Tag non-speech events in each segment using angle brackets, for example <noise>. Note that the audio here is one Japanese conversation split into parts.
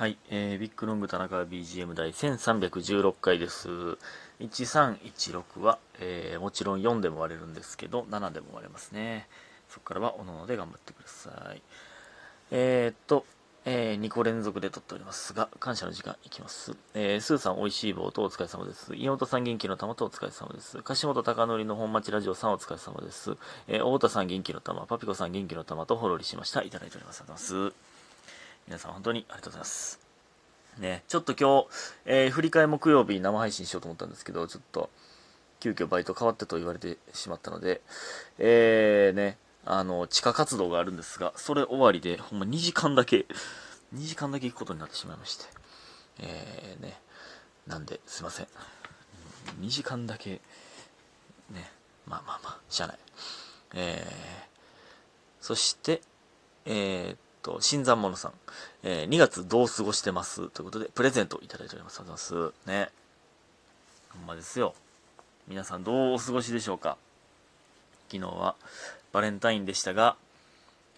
はい、えー、ビッグロング田中 BGM 第1316回です。1316は、えーもちろん4でも割れるんですけど、7でも割れますね。そこからはおのので頑張ってください。えー、っと、え2個連続で撮っておりますが、感謝の時間いきます。えー、スーさん美味しい棒とお疲れ様です。岩本さん元気の玉とお疲れ様です。樫本貴則の本町ラジオさんお疲れ様です。えー、太田さん元気の玉、パピコさん元気の玉とほろりしました。いただいております。ありがとうございます。皆さん本当にありがとうございます。ね、ちょっと今日、えー振り替え木曜日生配信しようと思ったんですけど、ちょっと、急遽バイト変わってと言われてしまったので、えー、ね、あの、地下活動があるんですが、それ終わりで、ほんま2時間だけ、2時間だけ行くことになってしまいまして、えー、ね、なんで、すいません。2時間だけ、ね、まあまあまあ、しゃあない。えー、そして、えーと、新参者さん、えー2月どう過ごしてます？ということで、プレゼントいただいております。ありがとうございます。ね。ほんまですよ。皆さんどうお過ごしでしょうか？昨日はバレンタインでしたが、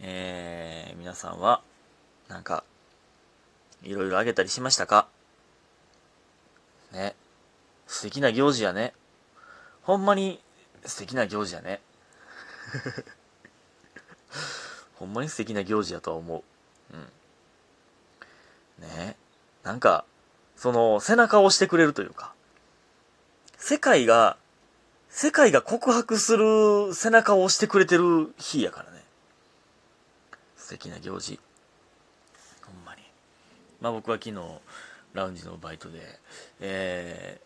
えー、皆さんは、なんか、いろいろあげたりしましたか？ね。素敵な行事やね。ほんまに素敵な行事やね。ほんまに素敵な行事やとは思う。うん。ねなんか、その、背中を押してくれるというか、世界が、世界が告白する背中を押してくれてる日やからね。素敵な行事。ほんまに。まあ僕は昨日、ラウンジのバイトで、え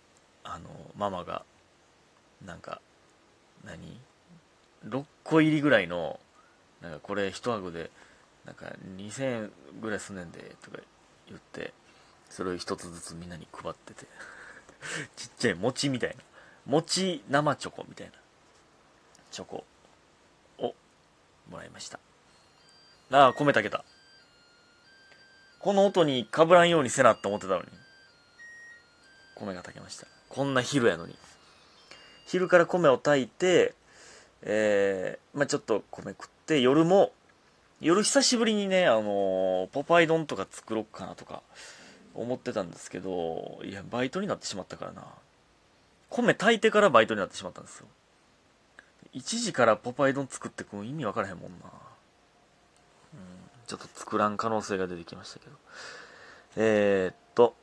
ー、あの、ママが、なんか、何 ?6 個入りぐらいの、なんかこれ一箱で、なんか2000円ぐらいすんねんで、とか言って、それを一つずつみんなに配ってて、<laughs> ちっちゃい餅みたいな、餅生チョコみたいな、チョコをもらいました。ああ、米炊けた。この音に被らんようにせなって思ってたのに、米が炊けました。こんな昼やのに。昼から米を炊いて、えー、まあちょっと米食って、夜も、夜久しぶりにね、あのーポパイ丼とか作ろうかなとか思ってたんですけど、いや、バイトになってしまったからな。米炊いてからバイトになってしまったんですよ。1時からポパイ丼作ってくん意味わからへんもんな。うん、ちょっと作らん可能性が出てきましたけど。えー、っと、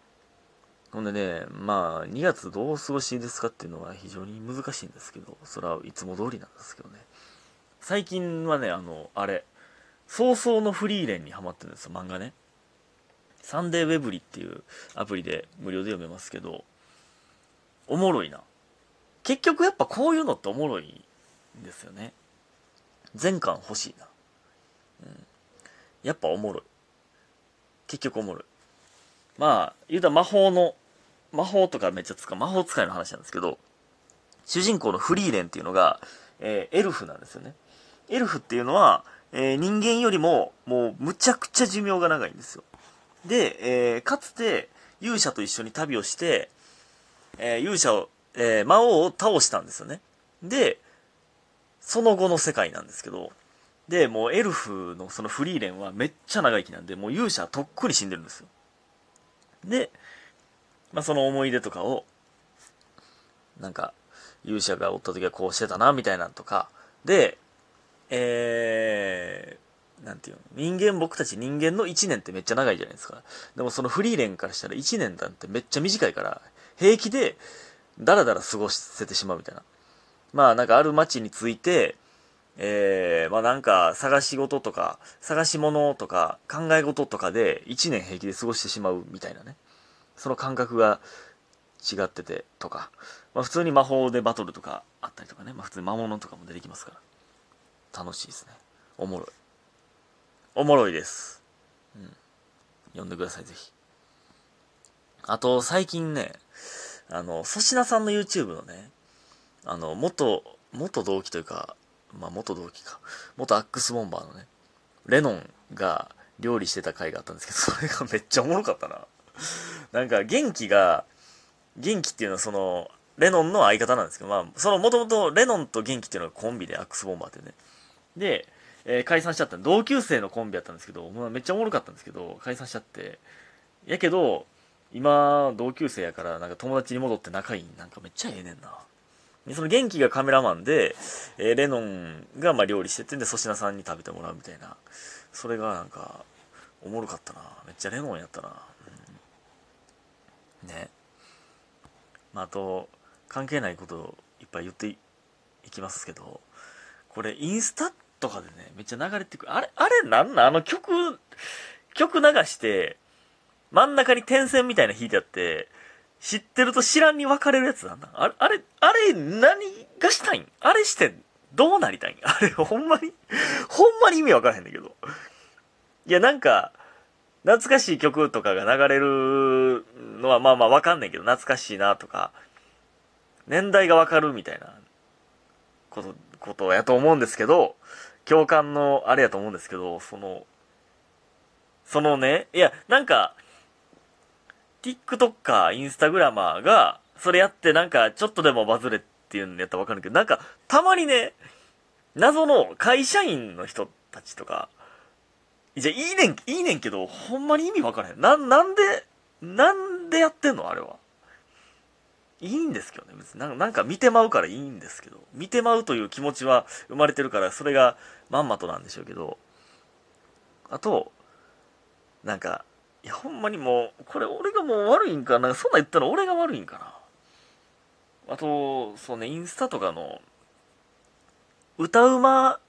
ほんでね、まあ、2月どう過ごしですかっていうのは非常に難しいんですけど、それはいつも通りなんですけどね。最近はね、あの、あれ、早々のフリーレンにハマってるんですよ、漫画ね。サンデーウェブリっていうアプリで無料で読めますけど、おもろいな。結局やっぱこういうのっておもろいんですよね。全巻欲しいな。うん。やっぱおもろい。結局おもろい。まあ、言うたら魔法の、魔法とかめっちゃ使う、魔法使いの話なんですけど、主人公のフリーレンっていうのが、えーエルフなんですよね。エルフっていうのは、えー人間よりも、もう、むちゃくちゃ寿命が長いんですよ。で、えーかつて、勇者と一緒に旅をして、えー勇者を、えー魔王を倒したんですよね。で、その後の世界なんですけど、で、もうエルフのそのフリーレンはめっちゃ長生きなんで、もう勇者はとっくに死んでるんですよ。で、まあその思い出とかを、なんか、勇者がおった時はこうしてたな、みたいなんとか、で、えー、なんていうの、人間、僕たち人間の1年ってめっちゃ長いじゃないですか。でもそのフリーレンからしたら1年なんてめっちゃ短いから、平気で、だらだら過ごせてしまうみたいな。まあなんかある街について、えー、まあなんか探し事とか、探し物とか、考え事とかで1年平気で過ごしてしまうみたいなね。その感覚が違っててとか、まあ普通に魔法でバトルとかあったりとかね、まあ普通に魔物とかも出てきますから。楽しいですね。おもろい。おもろいです。うん。読んでください、ぜひ。あと、最近ね、あの、粗品さんの YouTube のね、あの、元、元同期というか、まあ元同期か。元アックスボンバーのね、レノンが料理してた回があったんですけど、<laughs> それがめっちゃおもろかったな。なんか、元気が、元気っていうのはその、レノンの相方なんですけど、まあ、その、もともとレノンと元気っていうのがコンビで、アックスボンバーってね。で、えー解散しちゃった。同級生のコンビやったんですけど、まあ、めっちゃおもろかったんですけど、解散しちゃって、やけど、今、同級生やから、なんか友達に戻って仲いい。なんかめっちゃええねんな。でその元気がカメラマンで、えーレノンがまあ料理しててんで粗品さんに食べてもらうみたいな。それがなんかおもろかったな。めっちゃレノンやったな、うん。ね。まああと関係ないこといっぱい言っていきますけどこれインスタっとかでねめっちゃ流れてくる。あれあれなんなん？あの曲曲流して真ん中に点線みたいな引いてあって知ってると知らんに分かれるやつなんだ。あれ、あれ、あれ、何がしたいん？あれしてどうなりたいん？あれ、ほんまに、ほんまに意味分からへんだけど。いや、なんか、懐かしい曲とかが流れるのはまあまあ分かんないけど、懐かしいなとか、年代が分かるみたいなこと、ことやと思うんですけど、共感のあれやと思うんですけど、その、そのね、いや、なんか、TikToker、インスタグラマーが、それやってなんか、ちょっとでもバズれっていうんやったらわかるけど、なんか、たまにね、謎の会社員の人たちとか、じゃ、いいねん、いいねんけど、ほんまに意味わからへん。な、なんで、なんでやってんのあれは。いいんですけどね。別になんか見てまうからいいんですけど。見てまうという気持ちは生まれてるから、それがまんまとなんでしょうけど。あと、なんか、いや、ほんまにもう、これ俺がもう悪いんかな。そんなん言ったら俺が悪いんかな。あと、そうね、インスタとかの、歌うま、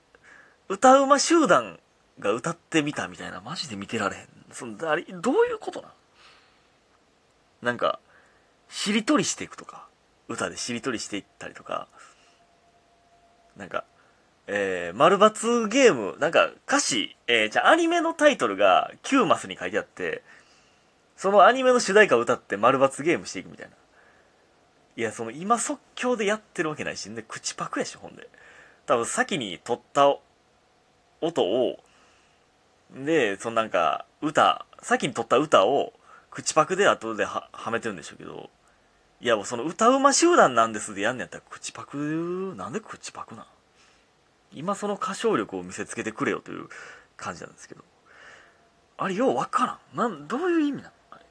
歌うま集団が歌ってみたみたいな、マジで見てられへん。その、あれ、どういうことな？んなんか、しりとりしていくとか、歌でしりとりしていったりとか、なんか、えー、丸抜ゲーム、なんか歌詞、えー、じゃアニメのタイトルが9マスに書いてあって、そのアニメの主題歌を歌って丸抜ゲームしていくみたいな。いや、その今即興でやってるわけないし、で、口パクやし、ほんで。多分先に撮った音を、で、そのなんか、歌、先に撮った歌を、口パクで後でははめてるんでしょうけど、いやもうその歌うま集団なんですでやんねやったら口パク、なんで口パクなん？今その歌唱力を見せつけてくれよという感じなんですけど。あれようわからん。なん、どういう意味なのあれ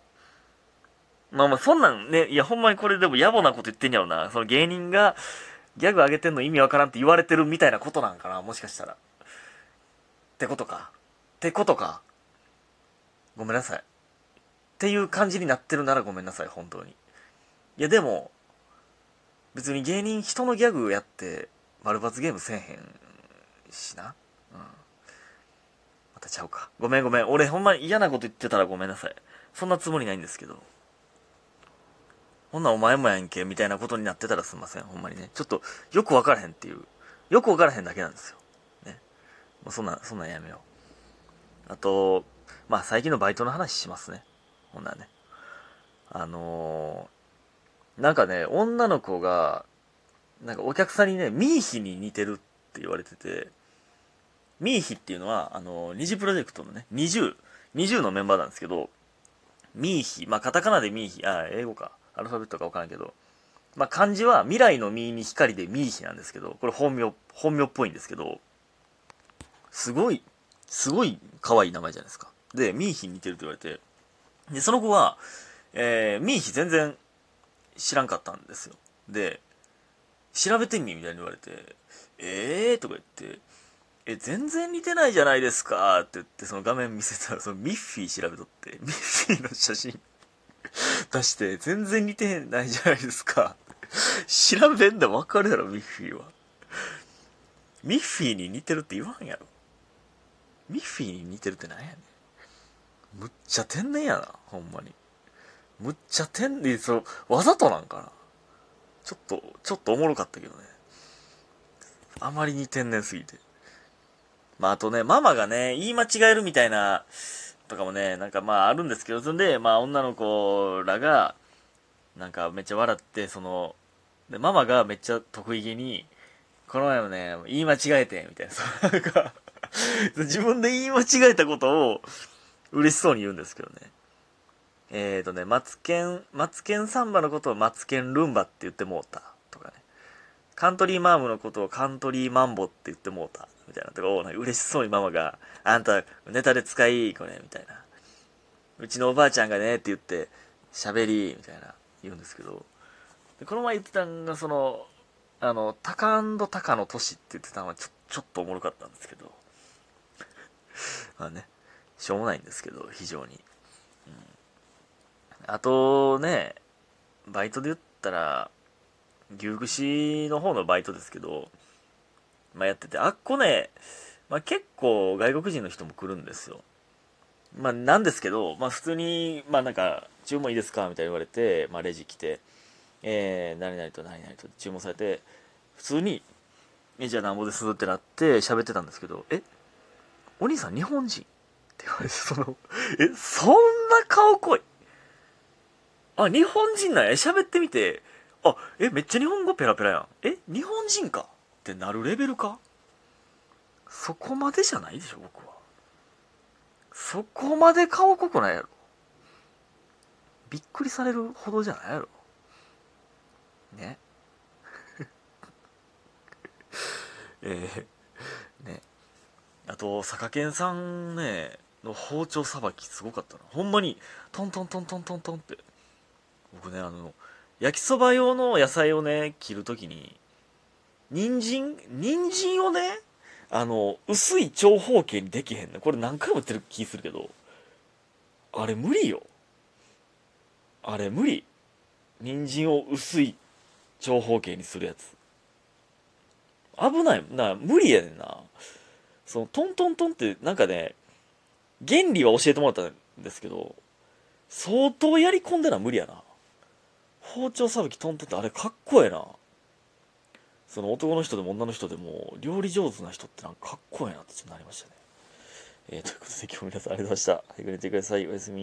まあまあそんなんね、いやほんまにこれでも野暮なこと言ってんやろな。その芸人がギャグ上げてんの意味わからんって言われてるみたいなことなんかなもしかしたら。ってことか。ってことか。ごめんなさい。っていう感じになってるならごめんなさい、本当に。いやでも、別に芸人人のギャグやって、丸抜ゲームせえへんしな。うん。またちゃうか。ごめんごめん。俺ほんま嫌なこと言ってたらごめんなさい。そんなつもりないんですけど。ほんなお前もやんけ、みたいなことになってたらすいません。ほんまにね。ちょっと、よくわからへんっていう。よくわからへんだけなんですよ。ね。もうそんな、そんなんやめよう。あと、まあ最近のバイトの話しますね。ほんならね。あのー、なんかね、女の子が、なんかお客さんにね、ミーヒに似てるって言われてて、ミーヒっていうのは、あの、二次プロジェクトのね、20、20のメンバーなんですけど、ミーヒ、まあカタカナでミーヒ、あ、英語か、アルファベットかわからんけど、まあ漢字は未来のミーに光でミーヒなんですけど、これ本名、本名っぽいんですけど、すごい、すごい可愛い名前じゃないですか。で、ミーヒに似てるって言われて、で、その子は、えー、ミーヒ全然知らんかったんですよ。で、調べてみみたいに言われて、えー？とか言って、え、全然似てないじゃないですか？って言って、その画面見せたら、そのミッフィー調べとって、<laughs> ミッフィーの写真 <laughs> 出して、全然似てないじゃないですか。調べんだわかるやろ、ミッフィーは。ミッフィーに似てるって言わんやろ。ミッフィーに似てるってなんやねん。むっちゃ天然やな、ほんまに。むっちゃ天然、そう、わざとなんかな。ちょっと、ちょっとおもろかったけどね。あまりに天然すぎて。まあ、あとね、ママがね、言い間違えるみたいな、とかもね、なんかまああるんですけど、そんで、まあ女の子らが、なんかめっちゃ笑って、その、で、ママがめっちゃ得意げに、この前もね、言い間違えて、みたいな、そ <laughs> うなんか、自分で言い間違えたことを、嬉しそうに言うんですけどね。えーとね、マツケン、マツケンサンバのことをマツケンルンバって言ってもうた。とかね。カントリーマームのことをカントリーマンボって言ってもうた。みたいなとかを、なんか嬉しそうにママが、あんたネタで使い、これ、みたいな。うちのおばあちゃんがねって言って、喋り、みたいな言うんですけど、この前言ってたんが、その、あの、タカタカの年って言ってたのはちょちょっとおもろかったんですけど、<laughs> まあね、しょうもないんですけど、非常に。うん、あとね、バイトで言ったら、牛串の方のバイトですけど、まあ、やってて、あっこね、まあ、結構外国人の人も来るんですよ。まあ、なんですけど、まあ、普通に、まあ、なんか、注文いいですかみたいに言われて、まあ、レジ来て、えー、何々と何々と注文されて、普通に、え、じゃあなんぼですってなって喋ってたんですけど、え、お兄さん日本人？って言われて、その、え、そんな顔濃い？あ、日本人なんや。喋ってみて、あ、え、めっちゃ日本語ペラペラやん。え、日本人か？ってなるレベルか？そこまでじゃないでしょ、僕は。そこまで顔濃くないやろ。びっくりされるほどじゃないやろ。ね。<laughs> えー、ね。あと、坂健さんね、の包丁さばきすごかったな。ほんまに、トントントントントントンって。僕ね、あの、焼きそば用の野菜をね、切るときに、人参人参をね、あの、薄い長方形にできへんね。これ何回も言ってる気するけど、あれ無理よ。あれ無理。人参を薄い長方形にするやつ。危ない。な、無理やねんな。その、トントントンって、なんかね、原理は教えてもらったんですけど、相当やり込んでな無理やな。包丁さばきトントンってあれかっこええな。その男の人でも女の人でも、料理上手な人ってなんかかっこええなってちょっとなりましたね。えー、ということで今日も皆さんありがとうございました。はい、ご寝てください。おやすみ